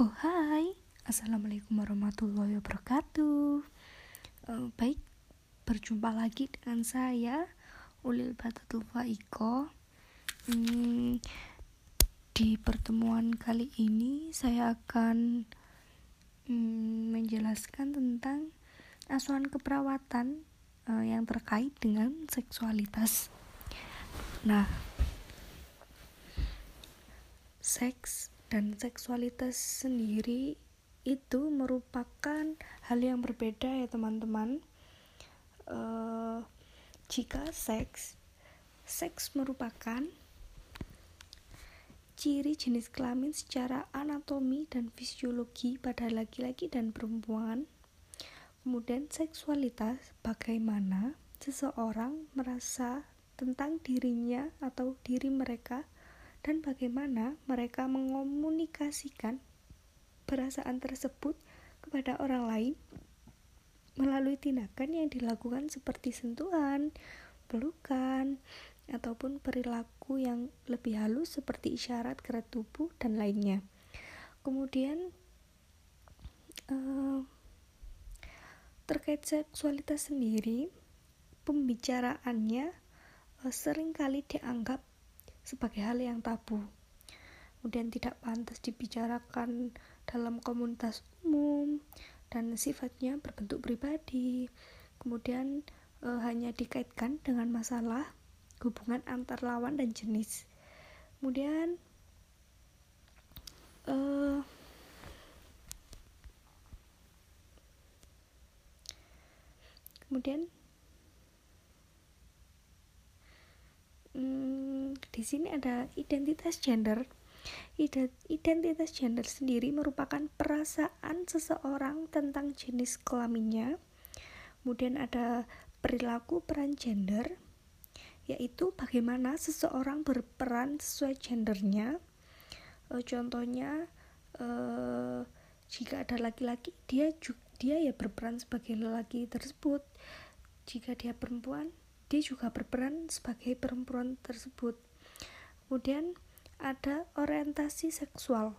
Oh hai, Assalamualaikum warahmatullahi wabarakatuh. Uh, Baik, berjumpa lagi dengan saya Ulil Batatul Faiko hmm, Di pertemuan kali ini saya akan hmm, menjelaskan tentang asuhan keperawatan uh, yang terkait dengan seksualitas. Nah, seks dan seksualitas sendiri itu merupakan hal yang berbeda ya teman-teman. Uh, jika seks seks merupakan ciri jenis kelamin secara anatomi dan fisiologi pada laki-laki dan perempuan. Kemudian seksualitas bagaimana seseorang merasa tentang dirinya atau diri mereka dan bagaimana mereka mengomunikasikan perasaan tersebut kepada orang lain melalui tindakan yang dilakukan seperti sentuhan, pelukan, ataupun perilaku yang lebih halus seperti isyarat gerak tubuh dan lainnya. Kemudian uh, terkait seksualitas sendiri, pembicaraannya uh, sering kali dianggap sebagai hal yang tabu. Kemudian tidak pantas dibicarakan dalam komunitas umum dan sifatnya berbentuk pribadi. Kemudian e, hanya dikaitkan dengan masalah hubungan antar lawan dan jenis. Kemudian e, kemudian di sini ada identitas gender. Identitas gender sendiri merupakan perasaan seseorang tentang jenis kelaminnya. Kemudian ada perilaku peran gender, yaitu bagaimana seseorang berperan sesuai gendernya. E, contohnya, e, jika ada laki-laki, dia dia ya berperan sebagai lelaki tersebut. Jika dia perempuan, dia juga berperan sebagai perempuan tersebut. Kemudian ada orientasi seksual.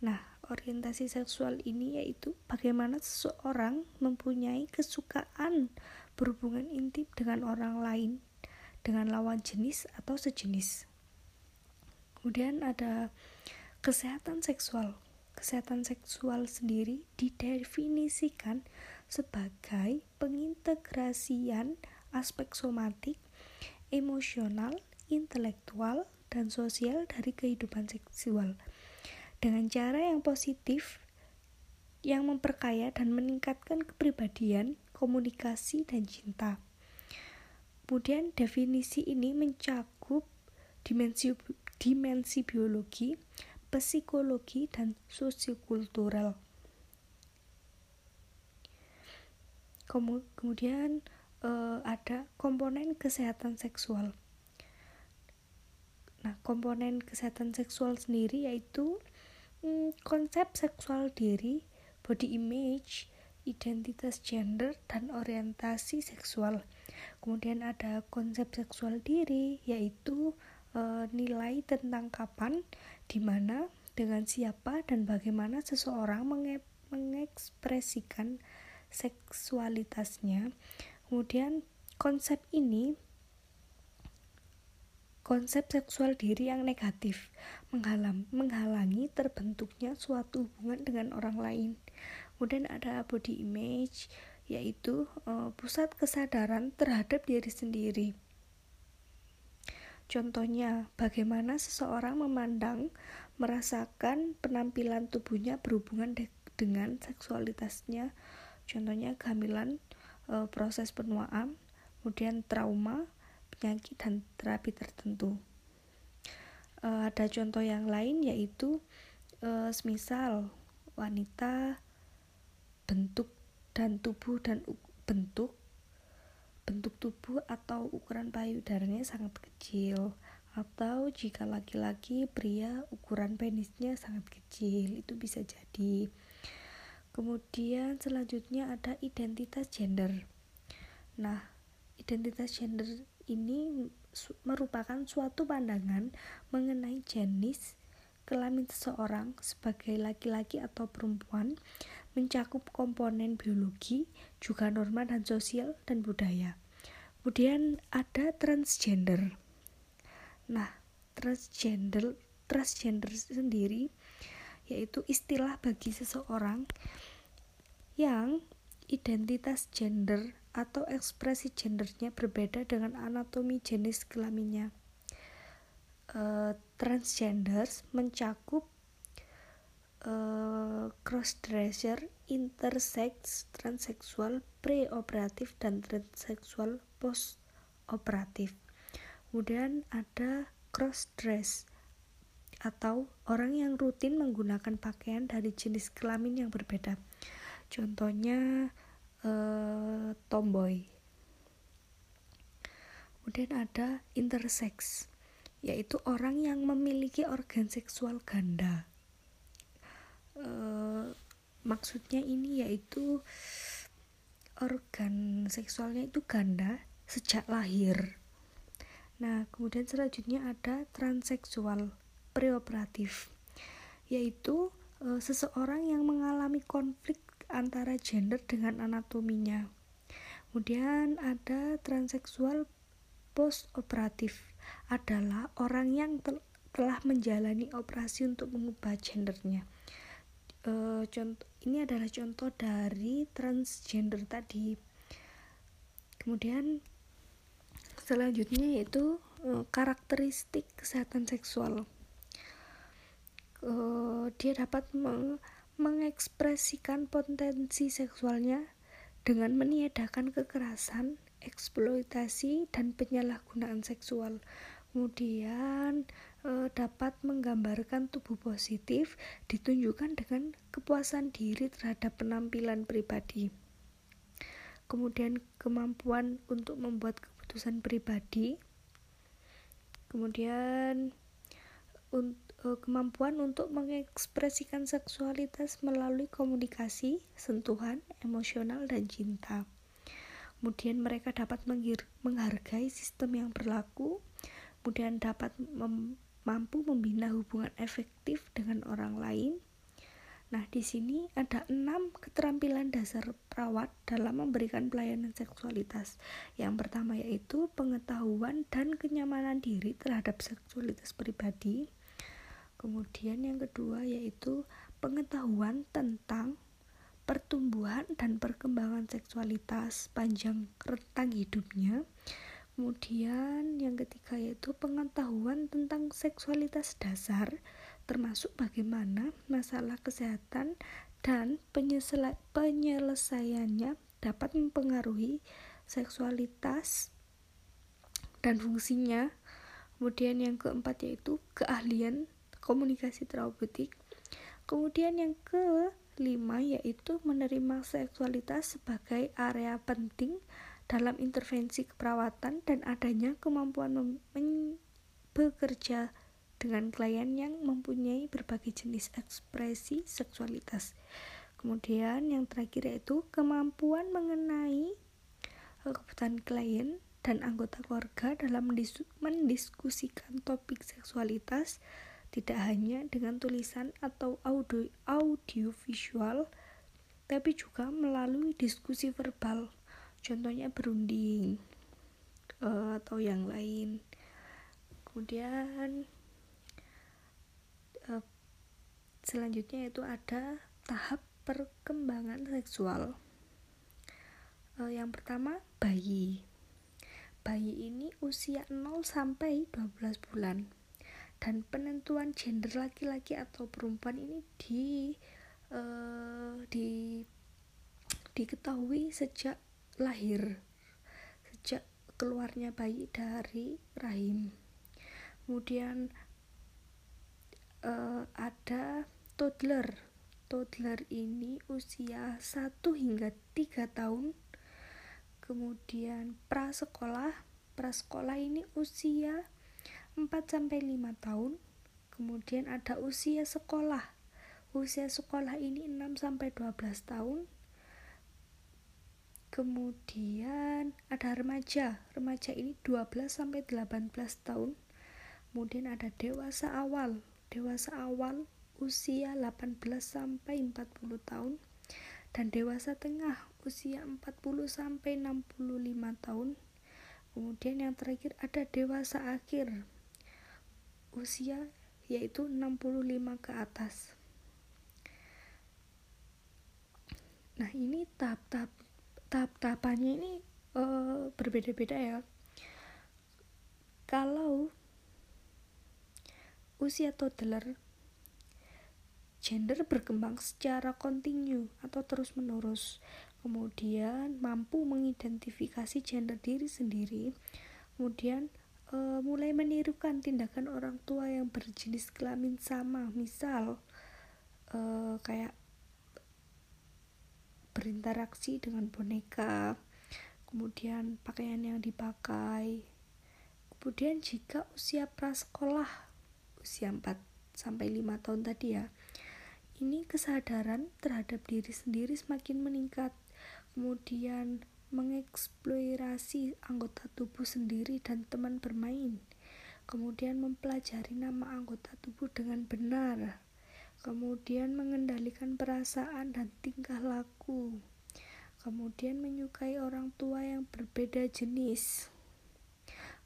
Nah, orientasi seksual ini yaitu bagaimana seseorang mempunyai kesukaan berhubungan intim dengan orang lain, dengan lawan jenis atau sejenis. Kemudian ada kesehatan seksual. Kesehatan seksual sendiri didefinisikan sebagai pengintegrasian aspek somatik, emosional, intelektual, dan sosial dari kehidupan seksual dengan cara yang positif yang memperkaya dan meningkatkan kepribadian, komunikasi, dan cinta. Kemudian definisi ini mencakup dimensi dimensi biologi, psikologi, dan sosiokultural. Kemudian uh, ada komponen kesehatan seksual. Nah, komponen kesehatan seksual sendiri yaitu hmm, konsep seksual diri, body image, identitas gender, dan orientasi seksual. Kemudian ada konsep seksual diri yaitu e, nilai tentang kapan, di mana, dengan siapa, dan bagaimana seseorang menge mengekspresikan seksualitasnya. Kemudian konsep ini Konsep seksual diri yang negatif menghalang, menghalangi terbentuknya suatu hubungan dengan orang lain. Kemudian ada body image, yaitu uh, pusat kesadaran terhadap diri sendiri. Contohnya, bagaimana seseorang memandang, merasakan penampilan tubuhnya berhubungan de dengan seksualitasnya. Contohnya kehamilan, e, proses penuaan, kemudian trauma, penyakit dan terapi tertentu. Uh, ada contoh yang lain yaitu uh, semisal wanita bentuk dan tubuh dan bentuk bentuk tubuh atau ukuran payudaranya sangat kecil atau jika laki-laki pria ukuran penisnya sangat kecil itu bisa jadi kemudian selanjutnya ada identitas gender nah identitas gender ini merupakan suatu pandangan mengenai jenis, kelamin seseorang sebagai laki-laki atau perempuan mencakup komponen biologi, juga norma dan sosial dan budaya. Kemudian ada transgender. Nah, transgender transgender sendiri yaitu istilah bagi seseorang yang identitas gender atau ekspresi gendernya berbeda dengan anatomi jenis kelaminnya. Uh, transgenders mencakup uh, crossdresser, intersex, transseksual, preoperatif dan transseksual postoperatif. Kemudian ada crossdress atau orang yang rutin menggunakan pakaian dari jenis kelamin yang berbeda. Contohnya uh, tomboy. Kemudian ada intersex, yaitu orang yang memiliki organ seksual ganda. Uh, maksudnya ini yaitu organ seksualnya itu ganda sejak lahir. Nah, kemudian selanjutnya ada transseksual preoperatif, yaitu e, seseorang yang mengalami konflik antara gender dengan anatominya. Kemudian ada transseksual postoperatif adalah orang yang tel telah menjalani operasi untuk mengubah gendernya. E, contoh ini adalah contoh dari transgender tadi. Kemudian selanjutnya yaitu e, karakteristik kesehatan seksual. E, dia dapat meng mengekspresikan potensi seksualnya dengan meniadakan kekerasan, eksploitasi, dan penyalahgunaan seksual. Kemudian e, dapat menggambarkan tubuh positif ditunjukkan dengan kepuasan diri terhadap penampilan pribadi. Kemudian kemampuan untuk membuat keputusan pribadi. Kemudian untuk kemampuan untuk mengekspresikan seksualitas melalui komunikasi, sentuhan, emosional, dan cinta. Kemudian mereka dapat menghargai sistem yang berlaku, kemudian dapat mem mampu membina hubungan efektif dengan orang lain. Nah, di sini ada enam keterampilan dasar perawat dalam memberikan pelayanan seksualitas. Yang pertama yaitu pengetahuan dan kenyamanan diri terhadap seksualitas pribadi. Kemudian yang kedua yaitu pengetahuan tentang pertumbuhan dan perkembangan seksualitas panjang rentang hidupnya. Kemudian yang ketiga yaitu pengetahuan tentang seksualitas dasar termasuk bagaimana masalah kesehatan dan penyelesaiannya dapat mempengaruhi seksualitas dan fungsinya. Kemudian yang keempat yaitu keahlian komunikasi terapeutik. Kemudian yang kelima yaitu menerima seksualitas sebagai area penting dalam intervensi keperawatan dan adanya kemampuan bekerja dengan klien yang mempunyai berbagai jenis ekspresi seksualitas. Kemudian yang terakhir yaitu kemampuan mengenai kebutuhan klien dan anggota keluarga dalam mendiskusikan topik seksualitas tidak hanya dengan tulisan atau audio, visual, tapi juga melalui diskusi verbal, contohnya berunding uh, atau yang lain. Kemudian uh, selanjutnya itu ada tahap perkembangan seksual. Uh, yang pertama bayi. Bayi ini usia 0 sampai 12 bulan dan penentuan gender laki-laki atau perempuan ini di uh, di diketahui sejak lahir sejak keluarnya bayi dari rahim. Kemudian uh, ada toddler. Toddler ini usia 1 hingga 3 tahun. Kemudian prasekolah. Prasekolah ini usia 4 sampai 5 tahun. Kemudian ada usia sekolah. Usia sekolah ini 6 sampai 12 tahun. Kemudian ada remaja. Remaja ini 12 sampai 18 tahun. Kemudian ada dewasa awal. dewasa awal usia 18 sampai 40 tahun dan dewasa tengah usia 40 sampai 65 tahun. Kemudian yang terakhir ada dewasa akhir usia yaitu 65 ke atas. Nah, ini tahap-tahap tahap-tahapannya ini uh, berbeda-beda ya. Kalau usia toddler gender berkembang secara kontinu atau terus-menerus. Kemudian mampu mengidentifikasi gender diri sendiri. Kemudian e, mulai menirukan tindakan orang tua yang berjenis kelamin sama. Misal e, kayak berinteraksi dengan boneka, kemudian pakaian yang dipakai. Kemudian jika usia prasekolah usia 4 sampai 5 tahun tadi ya ini kesadaran terhadap diri sendiri semakin meningkat kemudian mengeksplorasi anggota tubuh sendiri dan teman bermain. Kemudian mempelajari nama anggota tubuh dengan benar. Kemudian mengendalikan perasaan dan tingkah laku. Kemudian menyukai orang tua yang berbeda jenis.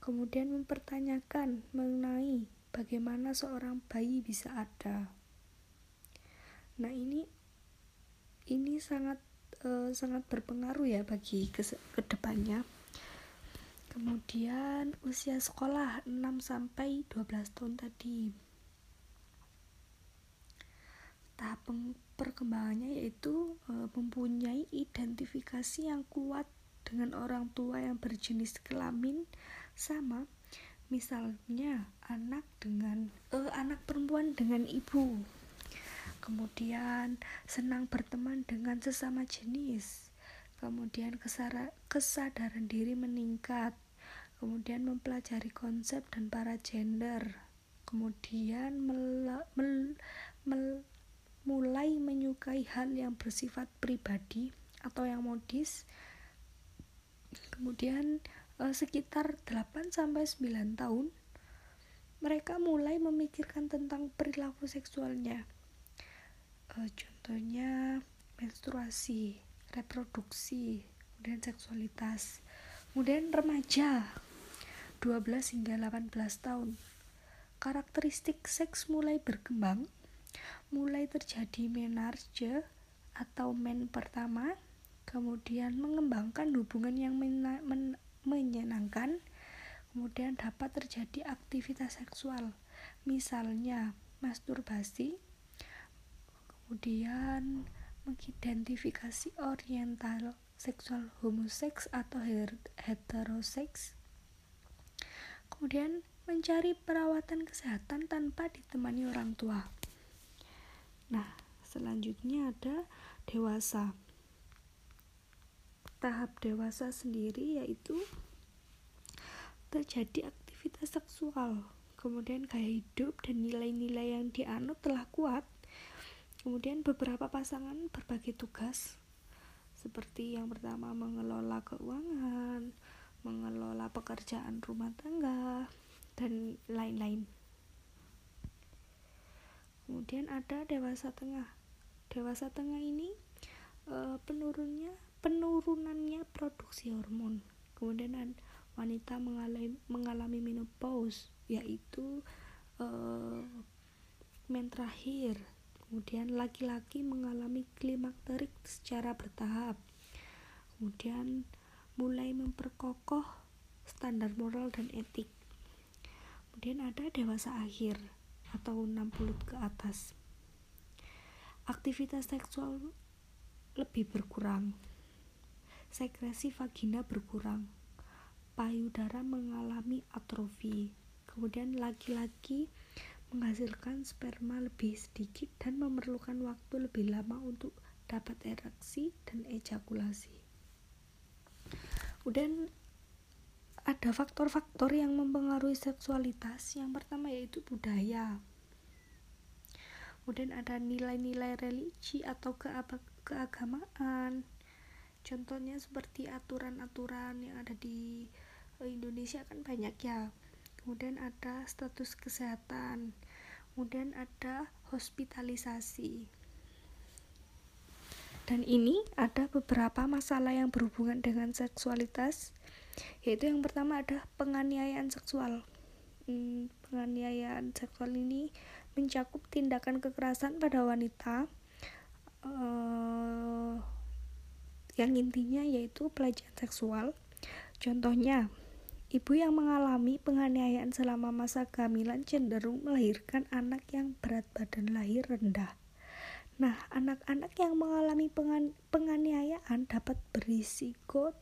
Kemudian mempertanyakan mengenai bagaimana seorang bayi bisa ada. Nah, ini ini sangat uh, sangat berpengaruh ya bagi ke ke depannya. Kemudian usia sekolah 6 sampai 12 tahun tadi. Tahap perkembangannya yaitu e, mempunyai identifikasi yang kuat dengan orang tua yang berjenis kelamin sama misalnya anak dengan e, anak perempuan dengan ibu kemudian senang berteman dengan sesama jenis, kemudian kesadaran diri meningkat, kemudian mempelajari konsep dan para gender, kemudian mel, mel, mel, mulai menyukai hal yang bersifat pribadi atau yang modis, kemudian eh, sekitar 8 sampai 9 tahun mereka mulai memikirkan tentang perilaku seksualnya uh, contohnya menstruasi reproduksi kemudian seksualitas kemudian remaja 12 hingga 18 tahun. Karakteristik seks mulai berkembang mulai terjadi menarche atau men pertama kemudian mengembangkan hubungan yang men menyenangkan kemudian dapat terjadi aktivitas seksual. Misalnya masturbasi kemudian mengidentifikasi oriental seksual homoseks atau heteroseks. Kemudian mencari perawatan kesehatan tanpa ditemani orang tua. Nah selanjutnya ada dewasa. Tahap dewasa sendiri yaitu terjadi aktivitas seksual. Kemudian gaya hidup dan nilai-nilai yang dianut telah kuat Kemudian beberapa pasangan berbagi tugas seperti yang pertama mengelola keuangan, mengelola pekerjaan rumah tangga, dan lain-lain. Kemudian ada dewasa tengah. Dewasa tengah ini e, penurunnya penurunannya produksi hormon. Kemudian wanita mengalami mengalami menopause yaitu e, men terakhir kemudian laki-laki mengalami klimakterik secara bertahap. Kemudian mulai memperkokoh standar moral dan etik. Kemudian ada dewasa akhir atau 60 ke atas. Aktivitas seksual lebih berkurang. Sekresi vagina berkurang. Payudara mengalami atrofi. Kemudian laki-laki menghasilkan sperma lebih sedikit dan memerlukan waktu lebih lama untuk dapat ereksi dan ejakulasi. Kemudian ada faktor-faktor yang mempengaruhi seksualitas. Yang pertama yaitu budaya. Kemudian ada nilai-nilai religi atau keagamaan. Contohnya seperti aturan-aturan yang ada di Indonesia kan banyak ya kemudian ada status kesehatan. Kemudian ada hospitalisasi. Dan ini ada beberapa masalah yang berhubungan dengan seksualitas yaitu yang pertama ada penganiayaan seksual. Hmm, penganiayaan seksual ini mencakup tindakan kekerasan pada wanita uh, yang intinya yaitu pelecehan seksual. Contohnya Ibu yang mengalami penganiayaan selama masa kehamilan cenderung melahirkan anak yang berat badan lahir rendah. Nah, anak-anak yang mengalami penganiayaan dapat berisiko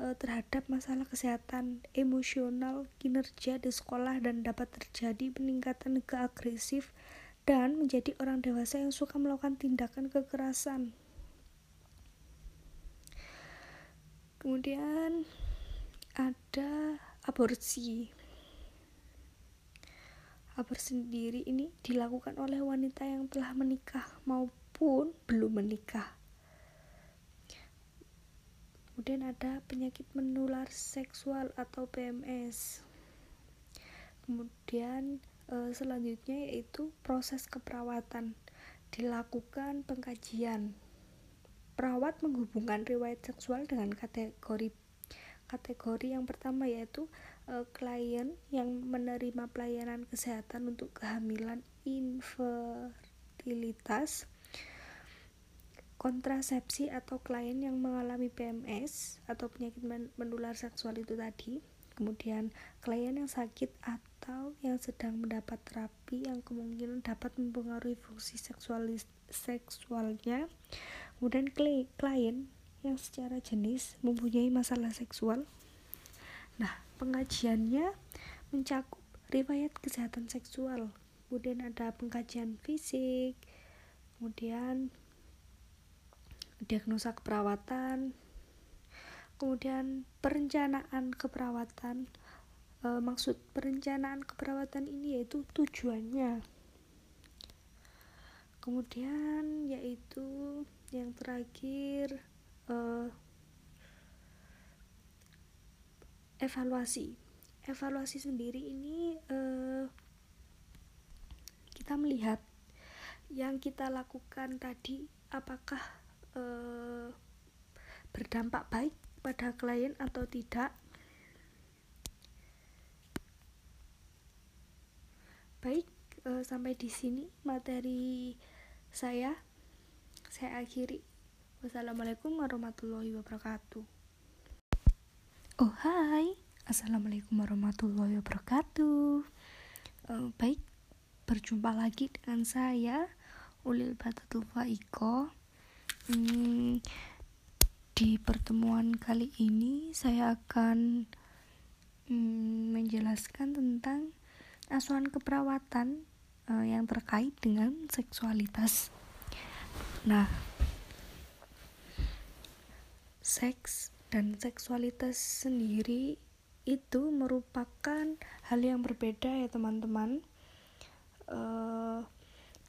e, terhadap masalah kesehatan emosional, kinerja di sekolah dan dapat terjadi peningkatan keagresif dan menjadi orang dewasa yang suka melakukan tindakan kekerasan. Kemudian ada aborsi. Aborsi sendiri ini dilakukan oleh wanita yang telah menikah maupun belum menikah. Kemudian ada penyakit menular seksual atau PMS kemudian e, selanjutnya yaitu proses keperawatan. Dilakukan pengkajian. Perawat menghubungkan riwayat seksual dengan kategori kategori yang pertama yaitu uh, klien yang menerima pelayanan kesehatan untuk kehamilan infertilitas kontrasepsi atau klien yang mengalami PMS atau penyakit menular seksual itu tadi. Kemudian klien yang sakit atau yang sedang mendapat terapi yang kemungkinan dapat mempengaruhi fungsi seksualnya. Kemudian klien yang secara jenis mempunyai masalah seksual. Nah, pengajiannya mencakup riwayat kesehatan seksual, kemudian ada pengkajian fisik, kemudian diagnosa keperawatan, kemudian perencanaan keperawatan. E, maksud perencanaan keperawatan ini yaitu tujuannya. Kemudian yaitu yang terakhir uh, evaluasi. Evaluasi sendiri ini uh, kita melihat yang kita lakukan tadi apakah uh, berdampak baik pada klien atau tidak. Baik sampai di sini materi saya. Saya akhiri Wassalamualaikum warahmatullahi wabarakatuh. Oh hai, assalamualaikum warahmatullahi wabarakatuh. Uh, baik, berjumpa lagi dengan saya Ulil Batatul Faiko. Hmm, di pertemuan kali ini saya akan hmm, menjelaskan tentang asuhan keperawatan uh, yang terkait dengan seksualitas. Nah, seks dan seksualitas sendiri itu merupakan hal yang berbeda ya teman-teman. Uh,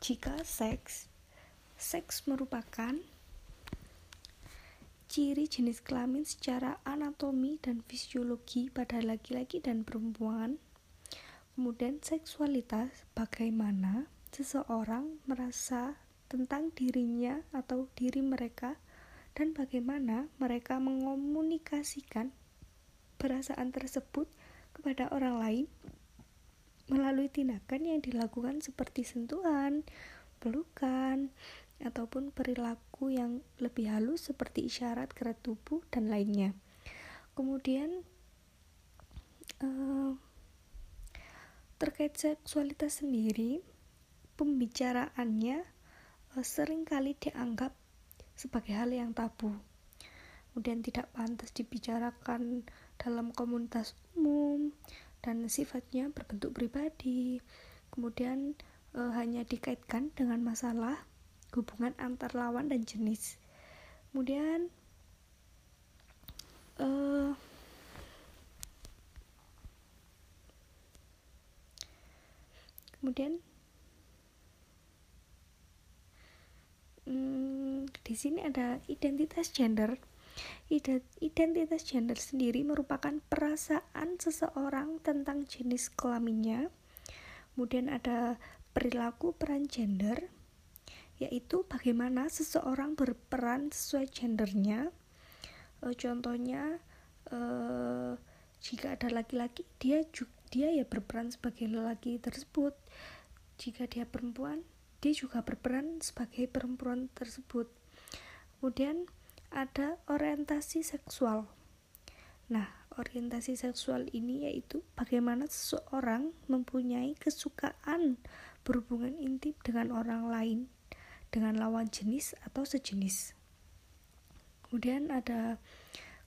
jika seks seks merupakan ciri jenis kelamin secara anatomi dan fisiologi pada laki-laki dan perempuan. Kemudian seksualitas bagaimana seseorang merasa tentang dirinya atau diri mereka dan bagaimana mereka mengomunikasikan perasaan tersebut kepada orang lain melalui tindakan yang dilakukan seperti sentuhan, pelukan, ataupun perilaku yang lebih halus seperti isyarat gerak tubuh dan lainnya. Kemudian uh, terkait seksualitas sendiri, pembicaraannya uh, sering kali dianggap sebagai hal yang tabu. Kemudian tidak pantas dibicarakan dalam komunitas umum dan sifatnya berbentuk pribadi. Kemudian e, hanya dikaitkan dengan masalah hubungan antar lawan dan jenis. Kemudian e, kemudian hmm, di sini ada identitas gender. Identitas gender sendiri merupakan perasaan seseorang tentang jenis kelaminnya. Kemudian ada perilaku peran gender yaitu bagaimana seseorang berperan sesuai gendernya e, contohnya e, jika ada laki-laki dia juga dia ya berperan sebagai lelaki tersebut jika dia perempuan dia juga berperan sebagai perempuan tersebut kemudian ada orientasi seksual nah orientasi seksual ini yaitu bagaimana seseorang mempunyai kesukaan berhubungan intim dengan orang lain dengan lawan jenis atau sejenis. Kemudian ada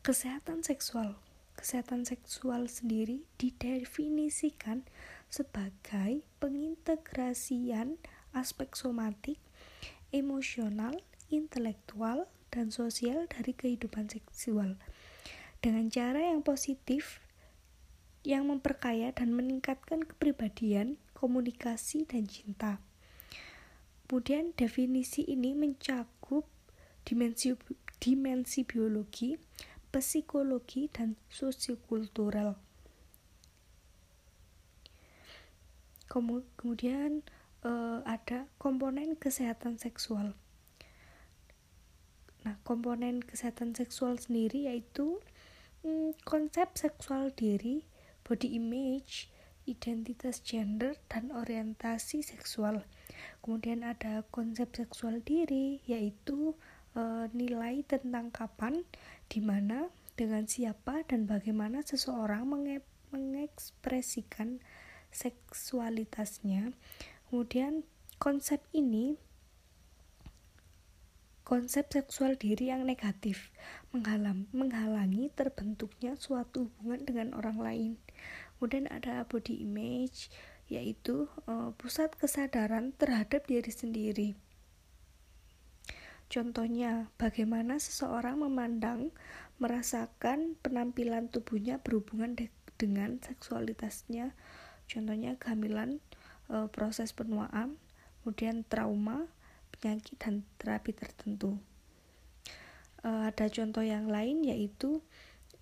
kesehatan seksual. Kesehatan seksual sendiri didefinisikan sebagai pengintegrasian aspek somatik, emosional, intelektual, dan sosial dari kehidupan seksual dengan cara yang positif yang memperkaya dan meningkatkan kepribadian, komunikasi, dan cinta. Kemudian definisi ini mencakup dimensi dimensi biologi, psikologi, dan sosiokultural. Kemudian uh, ada komponen kesehatan seksual. Nah, komponen kesehatan seksual sendiri yaitu hmm, konsep seksual diri, body image, identitas gender, dan orientasi seksual kemudian ada konsep seksual diri yaitu e, nilai tentang kapan di mana dengan siapa dan bagaimana seseorang menge mengekspresikan seksualitasnya kemudian konsep ini konsep seksual diri yang negatif menghalang, menghalangi terbentuknya suatu hubungan dengan orang lain kemudian ada body image yaitu uh, pusat kesadaran terhadap diri sendiri. Contohnya, bagaimana seseorang memandang, merasakan penampilan tubuhnya berhubungan de dengan seksualitasnya. Contohnya kehamilan, e, proses penuaan, kemudian trauma, penyakit dan terapi tertentu. E, ada contoh yang lain yaitu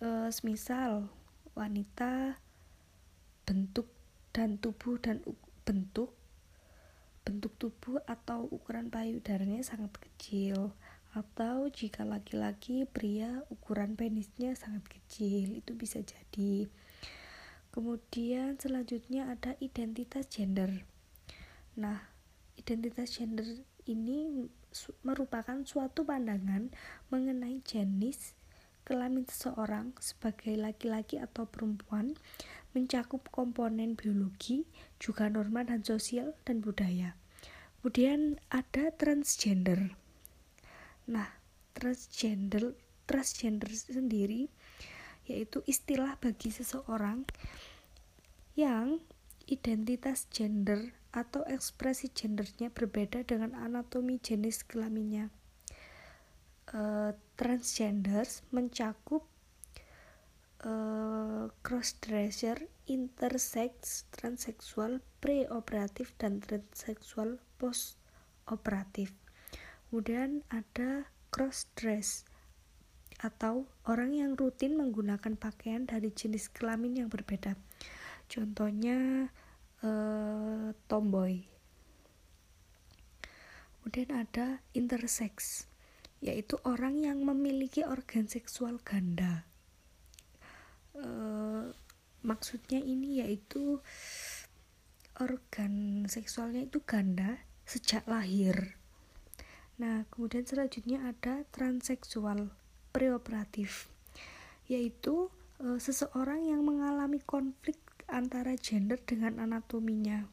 e, semisal wanita bentuk dan tubuh dan bentuk bentuk tubuh atau ukuran payudaranya sangat kecil. Atau jika laki-laki pria ukuran penisnya sangat kecil. Itu bisa jadi kemudian selanjutnya ada identitas gender nah identitas gender ini merupakan suatu pandangan mengenai jenis kelamin seseorang sebagai laki-laki atau perempuan mencakup komponen biologi, juga norma dan sosial dan budaya. Kemudian ada transgender. Nah, transgender transgender sendiri yaitu istilah bagi seseorang yang identitas gender atau ekspresi gendernya berbeda dengan anatomi jenis kelaminnya. Uh, transgenders mencakup uh, crossdresser, intersex, transseksual, preoperatif dan transseksual postoperatif. Kemudian ada crossdress atau orang yang rutin menggunakan pakaian dari jenis kelamin yang berbeda. Contohnya uh, tomboy. Kemudian ada intersex, yaitu orang yang memiliki organ seksual ganda uh, maksudnya ini yaitu organ seksualnya itu ganda sejak lahir. Nah, kemudian selanjutnya ada transseksual preoperatif, yaitu e, seseorang yang mengalami konflik antara gender dengan anatominya.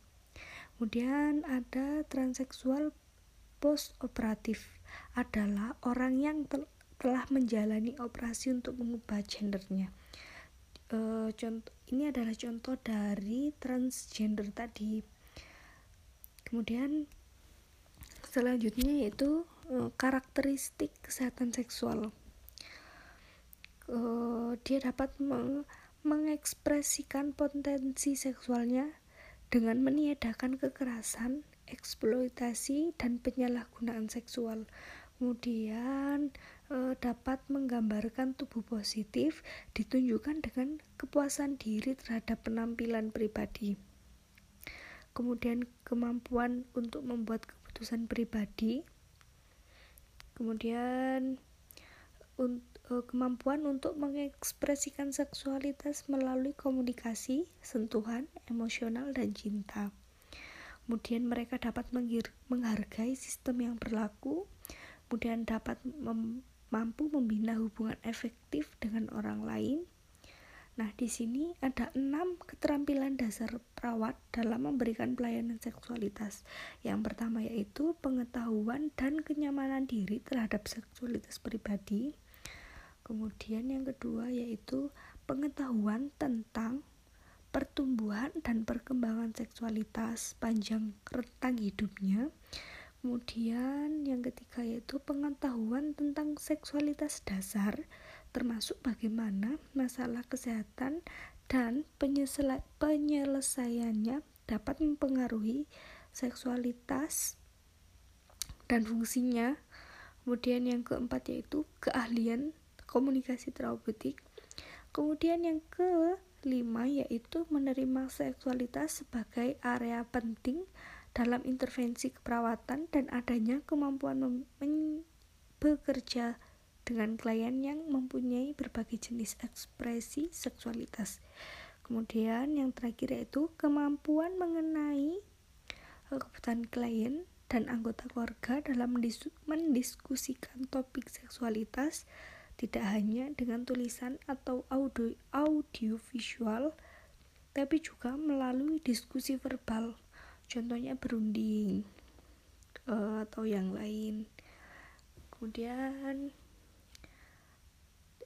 Kemudian ada transseksual postoperatif adalah orang yang tel telah menjalani operasi untuk mengubah gendernya. Uh, contoh ini adalah contoh dari transgender tadi. Kemudian selanjutnya yaitu uh, karakteristik kesehatan seksual uh, dia dapat meng mengekspresikan potensi seksualnya dengan meniadakan kekerasan, eksploitasi, dan penyalahgunaan seksual. Kemudian e, dapat menggambarkan tubuh positif ditunjukkan dengan kepuasan diri terhadap penampilan pribadi. kemudian kemampuan untuk membuat keputusan pribadi kemudian un, uh, kemampuan untuk mengekspresikan seksualitas melalui komunikasi, sentuhan, emosional, dan cinta. Kemudian mereka dapat menghargai sistem yang berlaku, kemudian dapat mem mampu membina hubungan efektif dengan orang lain, Nah, di sini ada enam keterampilan dasar perawat dalam memberikan pelayanan seksualitas. Yang pertama yaitu pengetahuan dan kenyamanan diri terhadap seksualitas pribadi. Kemudian yang kedua yaitu pengetahuan tentang pertumbuhan dan perkembangan seksualitas panjang rentang hidupnya. Kemudian yang ketiga yaitu pengetahuan tentang seksualitas dasar termasuk bagaimana masalah kesehatan dan penyelesaiannya dapat mempengaruhi seksualitas dan fungsinya. Kemudian yang keempat yaitu keahlian komunikasi terapeutik. Kemudian yang kelima yaitu menerima seksualitas sebagai area penting dalam intervensi keperawatan dan adanya kemampuan bekerja dengan klien yang mempunyai berbagai jenis ekspresi seksualitas. Kemudian yang terakhir yaitu kemampuan mengenai kebutuhan klien dan anggota keluarga dalam mendiskusikan topik seksualitas tidak hanya dengan tulisan atau audio, visual tapi juga melalui diskusi verbal. Contohnya berunding uh, atau yang lain. Kemudian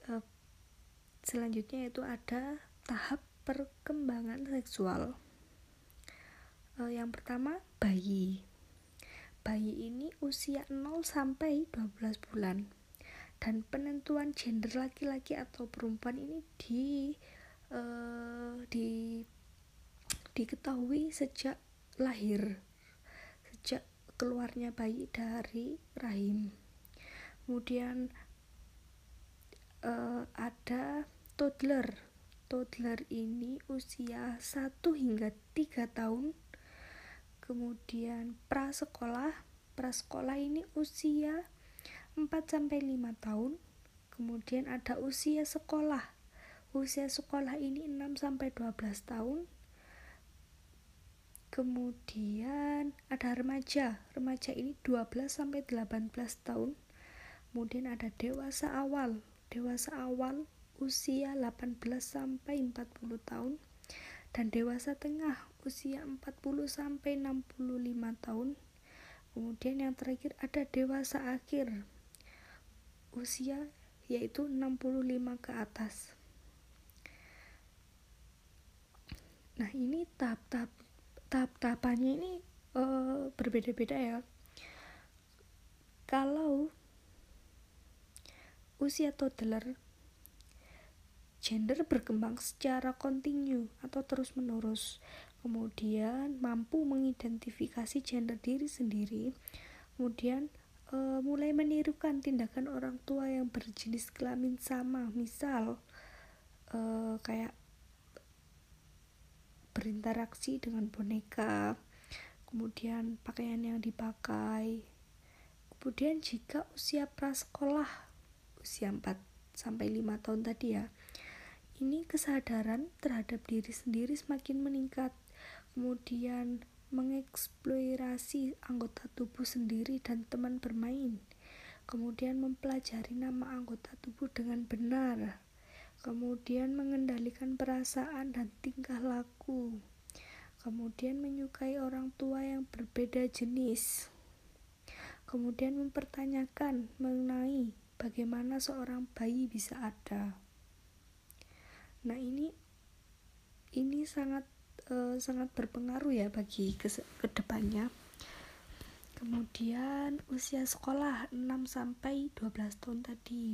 uh, selanjutnya itu ada tahap perkembangan seksual. Uh, yang pertama bayi. Bayi ini usia 0 sampai 12 bulan dan penentuan gender laki-laki atau perempuan ini di uh, di diketahui sejak lahir sejak keluarnya bayi dari rahim. Kemudian uh, ada toddler. Toddler ini usia 1 hingga 3 tahun. Kemudian prasekolah. Prasekolah ini usia 4 sampai 5 tahun kemudian ada usia sekolah. Usia sekolah ini 6 sampai 12 tahun. Kemudian ada remaja. Remaja ini 12 sampai 18 tahun. Kemudian ada dewasa awal. Dewasa awal usia 18 sampai 40 tahun. Dan dewasa tengah usia 40 sampai 65 tahun. Kemudian yang terakhir ada dewasa akhir usia yaitu 65 ke atas. Nah, ini tahap-tahap tahap-tahapannya ini uh, berbeda-beda ya. Kalau usia toddler gender berkembang secara kontinu atau terus-menerus. Kemudian mampu mengidentifikasi gender diri sendiri. Kemudian e, mulai menirukan tindakan orang tua yang berjenis kelamin sama. Misal e, kayak berinteraksi dengan boneka. Kemudian pakaian yang dipakai. Kemudian jika usia prasekolah usia 4 sampai 5 tahun tadi ya. Ini kesadaran terhadap diri sendiri semakin meningkat. Kemudian mengeksplorasi anggota tubuh sendiri dan teman bermain. Kemudian mempelajari nama anggota tubuh dengan benar. Kemudian mengendalikan perasaan dan tingkah laku. Kemudian menyukai orang tua yang berbeda jenis. Kemudian mempertanyakan mengenai bagaimana seorang bayi bisa ada. Nah, ini ini sangat uh, sangat berpengaruh ya bagi ke ke depannya. Kemudian usia sekolah 6 sampai 12 tahun tadi.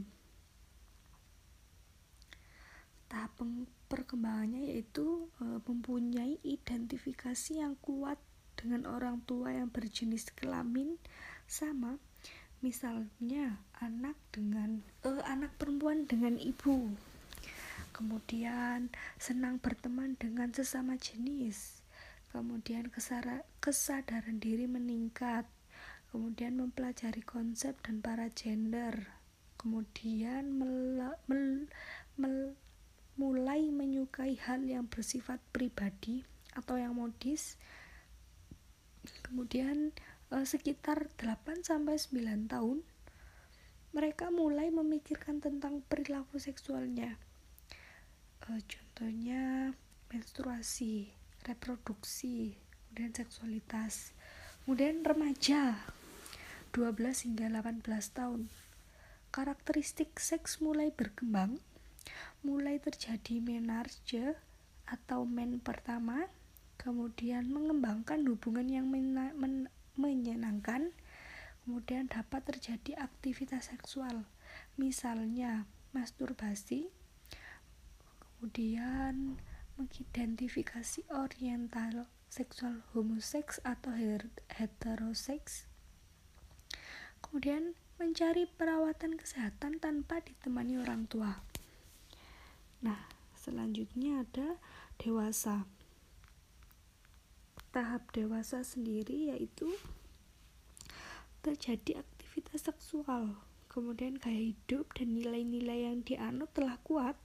Tahap perkembangannya yaitu e, mempunyai identifikasi yang kuat dengan orang tua yang berjenis kelamin sama misalnya anak dengan uh, anak perempuan dengan ibu kemudian senang berteman dengan sesama jenis kemudian kesadaran diri meningkat, kemudian mempelajari konsep dan para gender, kemudian mel, mel, mel, mulai menyukai hal yang bersifat pribadi atau yang modis. Kemudian eh, sekitar 8 sampai 9 tahun mereka mulai memikirkan tentang perilaku seksualnya. Eh, contohnya menstruasi, reproduksi, kemudian seksualitas. Kemudian remaja 12 hingga 18 tahun. Karakteristik seks mulai berkembang mulai terjadi menarche atau men pertama, kemudian mengembangkan hubungan yang men men menyenangkan, kemudian dapat terjadi aktivitas seksual, misalnya masturbasi, kemudian mengidentifikasi oriental seksual homoseks atau heteroseks, kemudian mencari perawatan kesehatan tanpa ditemani orang tua. Nah, selanjutnya ada dewasa. Tahap dewasa sendiri yaitu terjadi aktivitas seksual, kemudian gaya hidup dan nilai-nilai yang dianut telah kuat.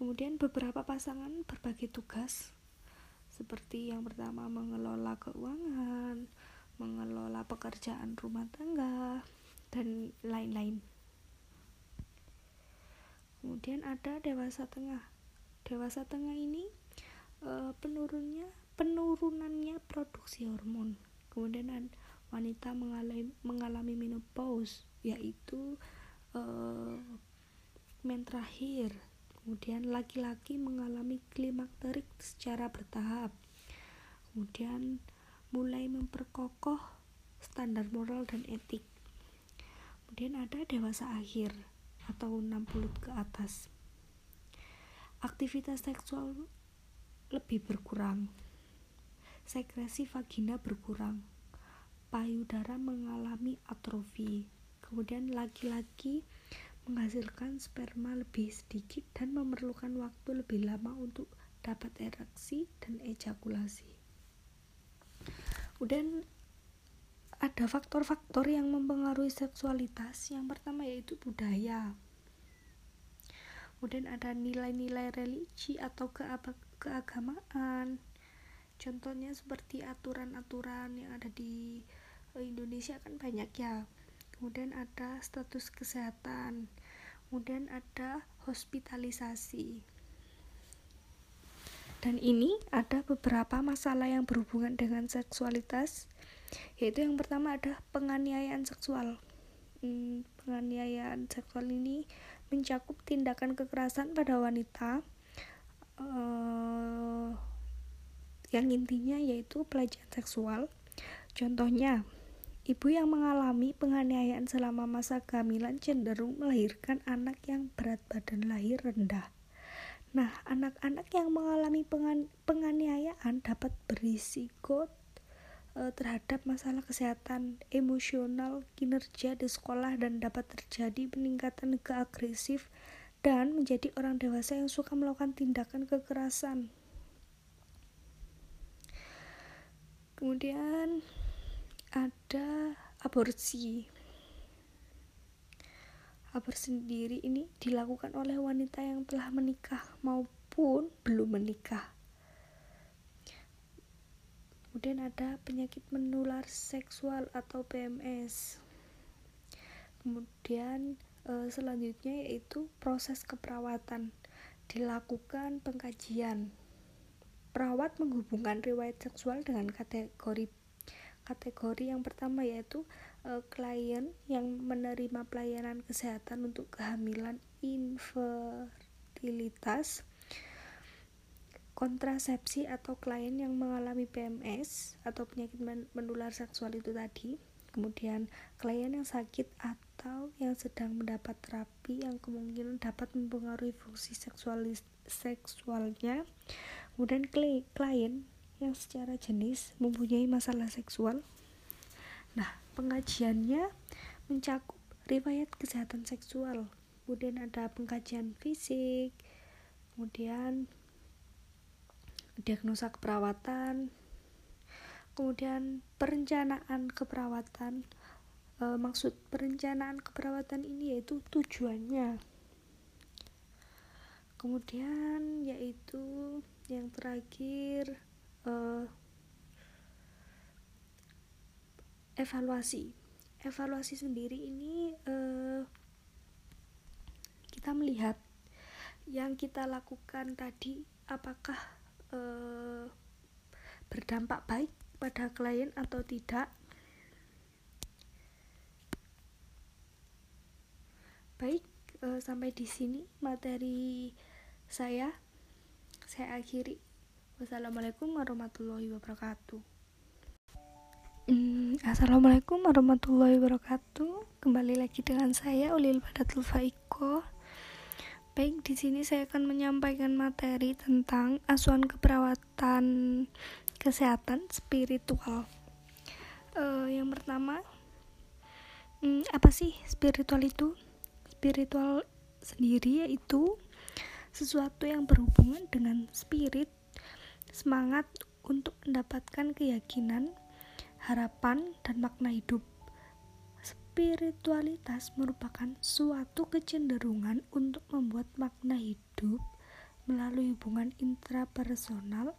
Kemudian beberapa pasangan berbagi tugas seperti yang pertama mengelola keuangan, mengelola pekerjaan rumah tangga, dan lain-lain. Kemudian ada dewasa tengah. Dewasa tengah ini e, penurunnya penurunannya produksi hormon. Kemudian wanita mengalami mengalami menopause yaitu e, men kemudian laki-laki mengalami klimakterik secara bertahap kemudian mulai memperkokoh standar moral dan etik kemudian ada dewasa akhir atau 60 ke atas. Aktivitas seksual lebih berkurang. Sekresi vagina berkurang. Payudara mengalami atrofi. Kemudian laki-laki menghasilkan sperma lebih sedikit dan memerlukan waktu lebih lama untuk dapat ereksi dan ejakulasi. Kemudian ada faktor-faktor yang mempengaruhi seksualitas. Yang pertama yaitu budaya. Kemudian ada nilai-nilai religi atau keagamaan. Contohnya seperti aturan-aturan yang ada di Indonesia kan banyak ya. Kemudian ada status kesehatan. Kemudian ada hospitalisasi. Dan ini ada beberapa masalah yang berhubungan dengan seksualitas yaitu yang pertama ada penganiayaan seksual hmm, penganiayaan seksual ini mencakup tindakan kekerasan pada wanita uh, yang intinya yaitu pelecehan seksual contohnya Ibu yang mengalami penganiayaan selama masa kehamilan cenderung melahirkan anak yang berat badan lahir rendah. Nah, anak-anak yang mengalami penganiayaan dapat berisiko uh, terhadap masalah kesehatan emosional, kinerja di sekolah dan dapat terjadi peningkatan ke agresif dan menjadi orang dewasa yang suka melakukan tindakan kekerasan. Kemudian ada aborsi. Aborsi sendiri ini dilakukan oleh wanita yang telah menikah maupun belum menikah Kemudian ada penyakit menular seksual atau PMS. Kemudian e, selanjutnya yaitu proses keperawatan. Dilakukan pengkajian. Perawat menghubungkan riwayat seksual dengan kategori kategori yang pertama yaitu e, klien yang menerima pelayanan kesehatan untuk kehamilan infertilitas kontrasepsi atau klien yang mengalami PMS atau penyakit menular seksual itu tadi kemudian klien yang sakit atau yang sedang mendapat terapi yang kemungkinan dapat mempengaruhi fungsi seksualnya kemudian klien yang secara jenis mempunyai masalah seksual. Nah pengajiannya mencakup riwayat kesehatan seksual kemudian ada pengkajian fisik kemudian diagnosa keperawatan, kemudian perencanaan keperawatan. E, maksud perencanaan keperawatan ini yaitu tujuannya. Kemudian yaitu yang terakhir e, evaluasi. Evaluasi sendiri ini e, kita melihat yang kita lakukan tadi apakah e, berdampak baik pada klien atau tidak. Baik e, sampai di sini materi saya. Saya akhiri wassalamualaikum warahmatullahi wabarakatuh hmm, assalamualaikum warahmatullahi wabarakatuh kembali lagi dengan saya Ulil Badatul Faiko Baik, di sini saya akan menyampaikan materi tentang asuhan keperawatan kesehatan spiritual. Uh, yang pertama, hmm, apa sih spiritual itu? Spiritual sendiri yaitu sesuatu yang berhubungan dengan spirit, semangat untuk mendapatkan keyakinan, harapan, dan makna hidup Spiritualitas merupakan suatu kecenderungan untuk membuat makna hidup melalui hubungan intrapersonal,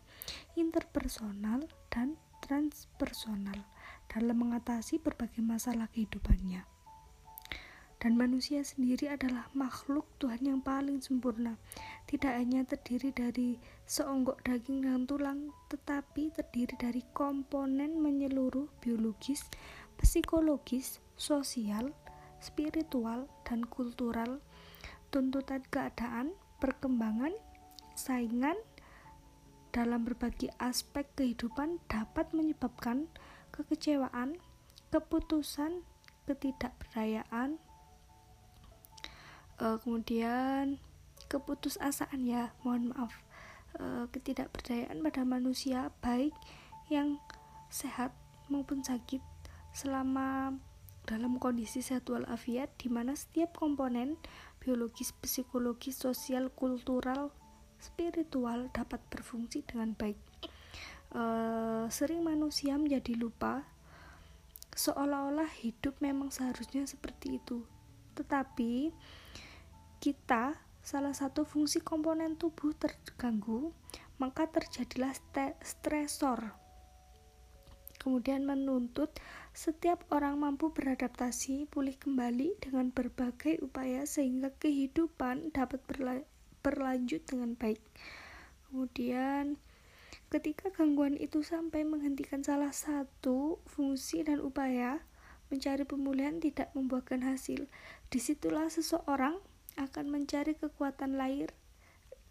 interpersonal, dan transpersonal dalam mengatasi berbagai masalah kehidupannya. Dan manusia sendiri adalah makhluk Tuhan yang paling sempurna. Tidak hanya terdiri dari seonggok daging dan tulang, tetapi terdiri dari komponen menyeluruh biologis, psikologis, sosial, spiritual, dan kultural, tuntutan keadaan, perkembangan, saingan dalam berbagai aspek kehidupan dapat menyebabkan kekecewaan, keputusan, ketidakberdayaan, uh, kemudian keputusasaan ya, mohon maaf, uh, ketidakberdayaan pada manusia baik yang sehat maupun sakit selama dalam kondisi sehat walafiat di mana setiap komponen biologis, psikologis, sosial, kultural, spiritual dapat berfungsi dengan baik. E, sering manusia menjadi lupa seolah-olah hidup memang seharusnya seperti itu. Tetapi kita salah satu fungsi komponen tubuh terganggu, maka terjadilah stresor kemudian menuntut setiap orang mampu beradaptasi pulih kembali dengan berbagai upaya sehingga kehidupan dapat berla berlanjut dengan baik. Kemudian ketika gangguan itu sampai menghentikan salah satu fungsi dan upaya mencari pemulihan tidak membuahkan hasil, di situlah seseorang akan mencari kekuatan lain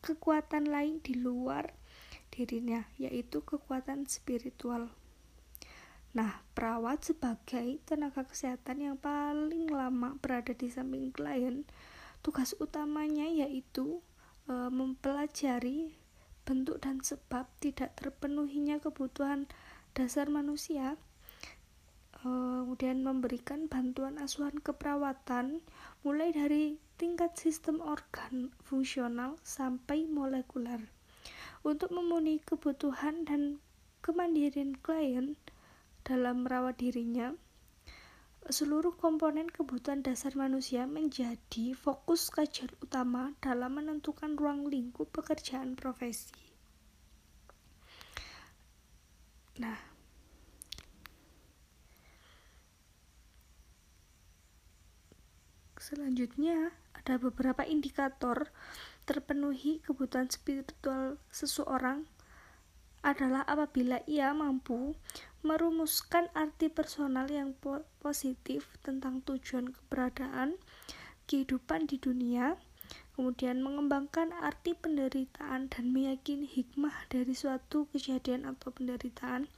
kekuatan lain di luar dirinya, yaitu kekuatan spiritual. Nah, perawat sebagai tenaga kesehatan yang paling lama berada di samping klien, tugas utamanya yaitu e, mempelajari bentuk dan sebab tidak terpenuhinya kebutuhan dasar manusia, e, kemudian memberikan bantuan asuhan keperawatan mulai dari tingkat sistem organ fungsional sampai molekuler untuk memenuhi kebutuhan dan kemandirian klien dalam merawat dirinya, seluruh komponen kebutuhan dasar manusia menjadi fokus kajian utama dalam menentukan ruang lingkup pekerjaan profesi. Nah, selanjutnya ada beberapa indikator terpenuhi kebutuhan spiritual seseorang adalah apabila ia mampu merumuskan arti personal yang po positif tentang tujuan keberadaan kehidupan di dunia, kemudian mengembangkan arti penderitaan dan meyakini hikmah dari suatu kejadian atau penderitaan,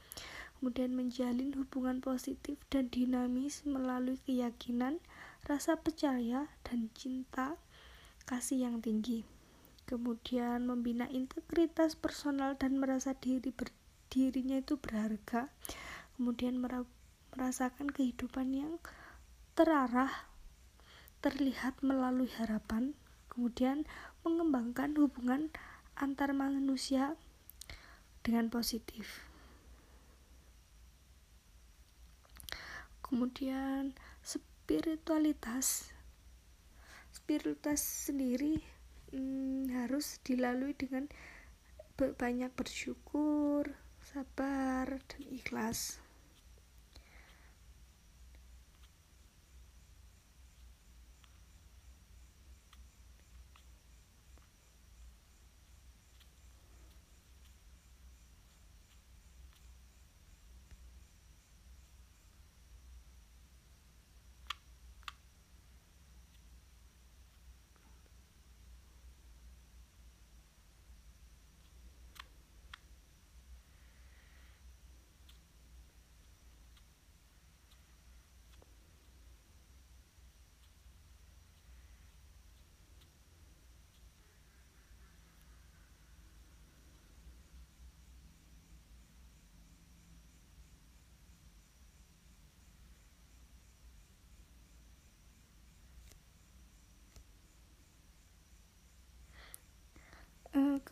kemudian menjalin hubungan positif dan dinamis melalui keyakinan, rasa percaya, dan cinta kasih yang tinggi. Kemudian membina integritas personal dan merasa diri ber dirinya itu berharga. Kemudian merasakan kehidupan yang terarah terlihat melalui harapan. Kemudian mengembangkan hubungan antar manusia dengan positif. Kemudian spiritualitas. Spiritualitas sendiri hmm, harus dilalui dengan banyak bersyukur sabar dan ikhlas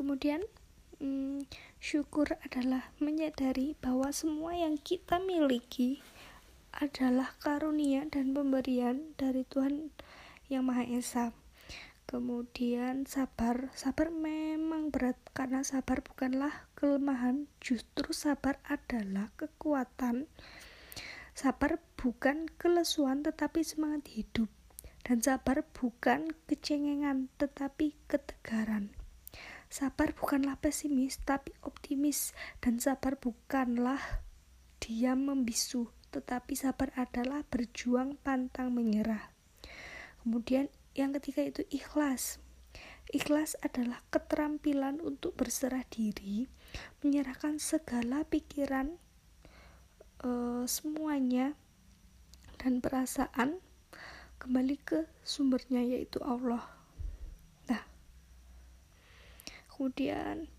Kemudian, hmm, syukur adalah menyadari bahwa semua yang kita miliki adalah karunia dan pemberian dari Tuhan Yang Maha Esa. Kemudian sabar, sabar memang berat karena sabar bukanlah kelemahan, justru sabar adalah kekuatan. Sabar bukan kelesuan tetapi semangat hidup. Dan sabar bukan kecengengan tetapi ketegaran. Sabar bukanlah pesimis, tapi optimis, dan sabar bukanlah diam membisu, tetapi sabar adalah berjuang pantang menyerah. Kemudian, yang ketiga itu ikhlas. Ikhlas adalah keterampilan untuk berserah diri, menyerahkan segala pikiran, uh, semuanya, dan perasaan kembali ke sumbernya, yaitu Allah. Kemudian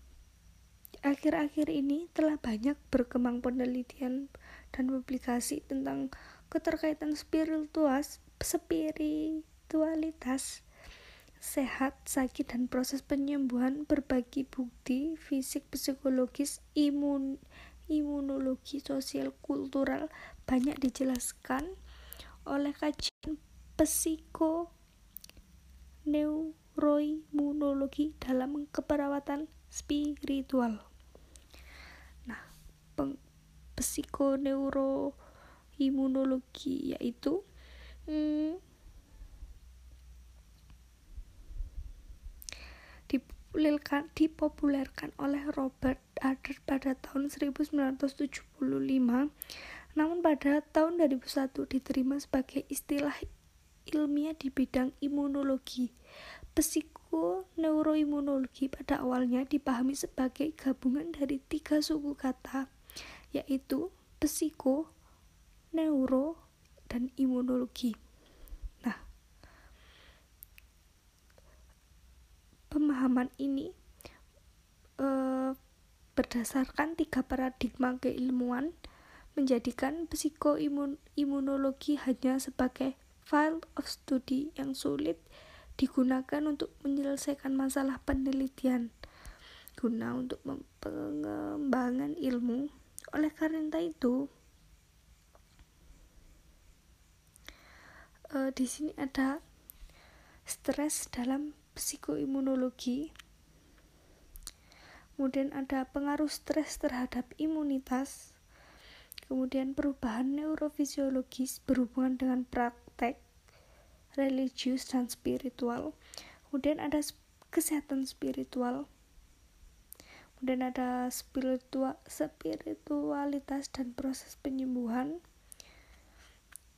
akhir-akhir ini telah banyak berkembang penelitian dan publikasi tentang keterkaitan spiritual, spiritualitas, sehat, sakit, dan proses penyembuhan berbagi bukti fisik, psikologis, imun, imunologi, sosial, kultural banyak dijelaskan oleh kajian psiko neuroimunologi dalam keperawatan spiritual. Nah, psikoneuroimunologi yaitu hmm, dipopulerkan, dipopulerkan oleh Robert Adler pada tahun 1975 namun pada tahun 2001 diterima sebagai istilah ilmiah di bidang imunologi. Psikoneuroimunologi pada awalnya dipahami sebagai gabungan dari tiga suku kata, yaitu psiko, neuro, dan imunologi. Nah, pemahaman ini eh, berdasarkan tiga paradigma keilmuan menjadikan psikoimunologi hanya sebagai file of study yang sulit digunakan untuk menyelesaikan masalah penelitian guna untuk pengembangan ilmu. Oleh karena itu, uh, di sini ada stres dalam psikoimunologi. Kemudian ada pengaruh stres terhadap imunitas. Kemudian perubahan neurofisiologis berhubungan dengan praktek religius dan spiritual. Kemudian ada kesehatan spiritual. Kemudian ada spiritual spiritualitas dan proses penyembuhan.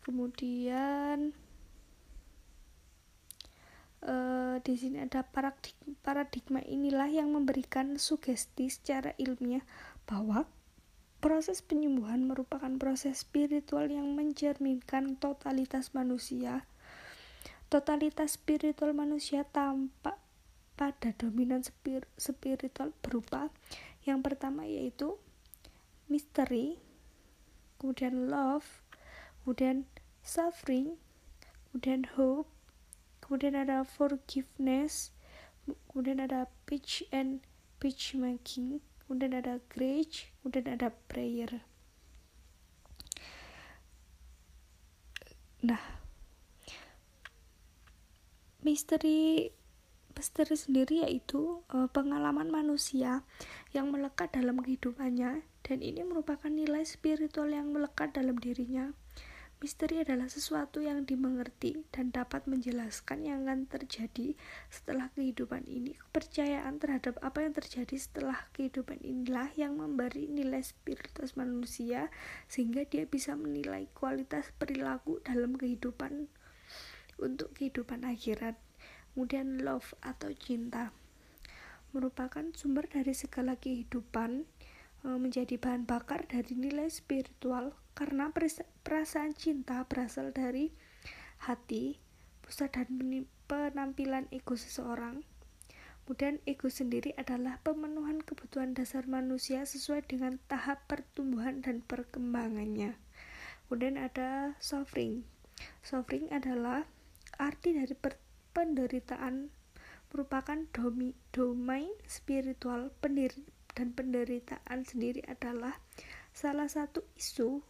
Kemudian uh, di sini ada paradigma, paradigma inilah yang memberikan sugesti secara ilmiah bahwa Proses penyembuhan merupakan proses spiritual yang mencerminkan totalitas manusia. Totalitas spiritual manusia tampak pada dominan spir spiritual berupa yang pertama yaitu misteri, kemudian love, kemudian suffering, kemudian hope, kemudian ada forgiveness, kemudian ada pitch and pitch making, kemudian ada grace, kemudian ada prayer. nah misteri misteri sendiri yaitu uh, pengalaman manusia yang melekat dalam kehidupannya dan ini merupakan nilai spiritual yang melekat dalam dirinya Misteri adalah sesuatu yang dimengerti dan dapat menjelaskan yang akan terjadi setelah kehidupan ini. Kepercayaan terhadap apa yang terjadi setelah kehidupan inilah yang memberi nilai spiritual manusia sehingga dia bisa menilai kualitas perilaku dalam kehidupan untuk kehidupan akhirat. Kemudian love atau cinta merupakan sumber dari segala kehidupan e, menjadi bahan bakar dari nilai spiritual karena perasaan cinta berasal dari hati, pusat dan penampilan ego seseorang. Kemudian ego sendiri adalah pemenuhan kebutuhan dasar manusia sesuai dengan tahap pertumbuhan dan perkembangannya. Kemudian ada suffering. Suffering adalah arti dari penderitaan merupakan domi, domain spiritual pendiri, dan penderitaan sendiri adalah salah satu isu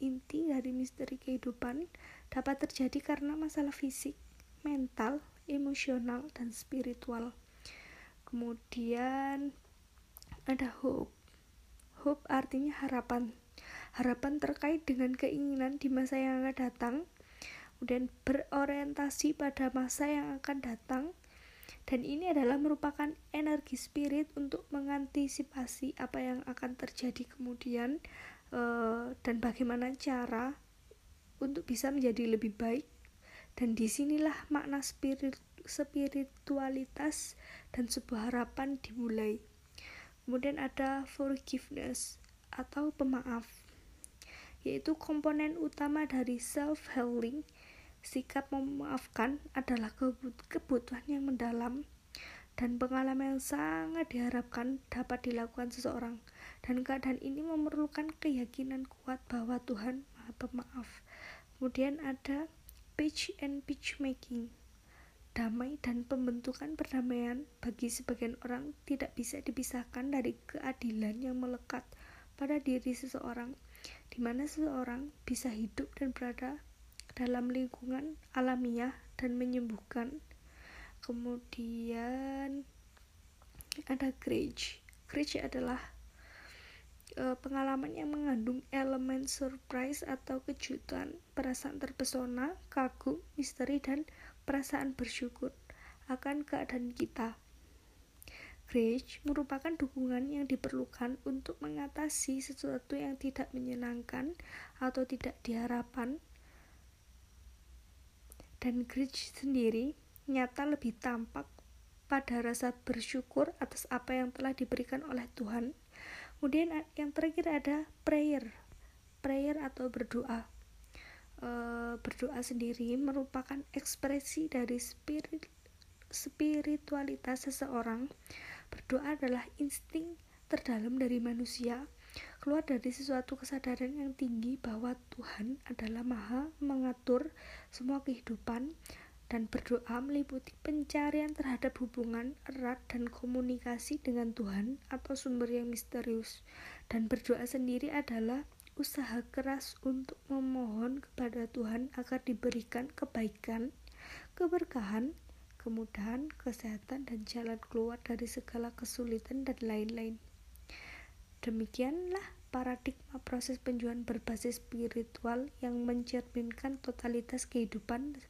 inti dari misteri kehidupan dapat terjadi karena masalah fisik, mental, emosional, dan spiritual. Kemudian ada hope. Hope artinya harapan. Harapan terkait dengan keinginan di masa yang akan datang, kemudian berorientasi pada masa yang akan datang, dan ini adalah merupakan energi spirit untuk mengantisipasi apa yang akan terjadi kemudian uh, dan bagaimana cara untuk bisa menjadi lebih baik. Dan di sinilah makna spirit spiritualitas dan sebuah harapan dimulai. Kemudian ada forgiveness atau pemaaf yaitu komponen utama dari self healing sikap memaafkan adalah kebutuhan yang mendalam dan pengalaman yang sangat diharapkan dapat dilakukan seseorang dan keadaan ini memerlukan keyakinan kuat bahwa Tuhan Maha Pemaaf. Kemudian ada pitch and pitch making. Damai dan pembentukan perdamaian bagi sebagian orang tidak bisa dipisahkan dari keadilan yang melekat pada diri seseorang, di mana seseorang bisa hidup dan berada dalam lingkungan alamiah dan menyembuhkan. Kemudian ada courage courage adalah uh, pengalaman yang mengandung elemen surprise atau kejutan perasaan terpesona kagum misteri dan perasaan bersyukur akan keadaan kita. Courage merupakan dukungan yang diperlukan untuk mengatasi sesuatu yang tidak menyenangkan atau tidak diharapkan dan courage sendiri nyata lebih tampak pada rasa bersyukur atas apa yang telah diberikan oleh Tuhan. Kemudian yang terakhir ada prayer. Prayer atau berdoa. E, berdoa sendiri merupakan ekspresi dari spirit spiritualitas seseorang. Berdoa adalah insting terdalam dari manusia, keluar dari sesuatu kesadaran yang tinggi bahwa Tuhan adalah Maha mengatur semua kehidupan dan berdoa meliputi pencarian terhadap hubungan erat dan komunikasi dengan Tuhan atau sumber yang misterius. Dan berdoa sendiri adalah usaha keras untuk memohon kepada Tuhan agar diberikan kebaikan, keberkahan, kemudahan, kesehatan, dan jalan keluar dari segala kesulitan dan lain-lain. Demikianlah paradigma proses penjualan berbasis spiritual yang mencerminkan totalitas kehidupan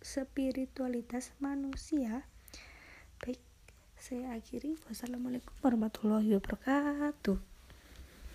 spiritualitas manusia. Baik, saya akhiri. Wassalamualaikum warahmatullahi wabarakatuh.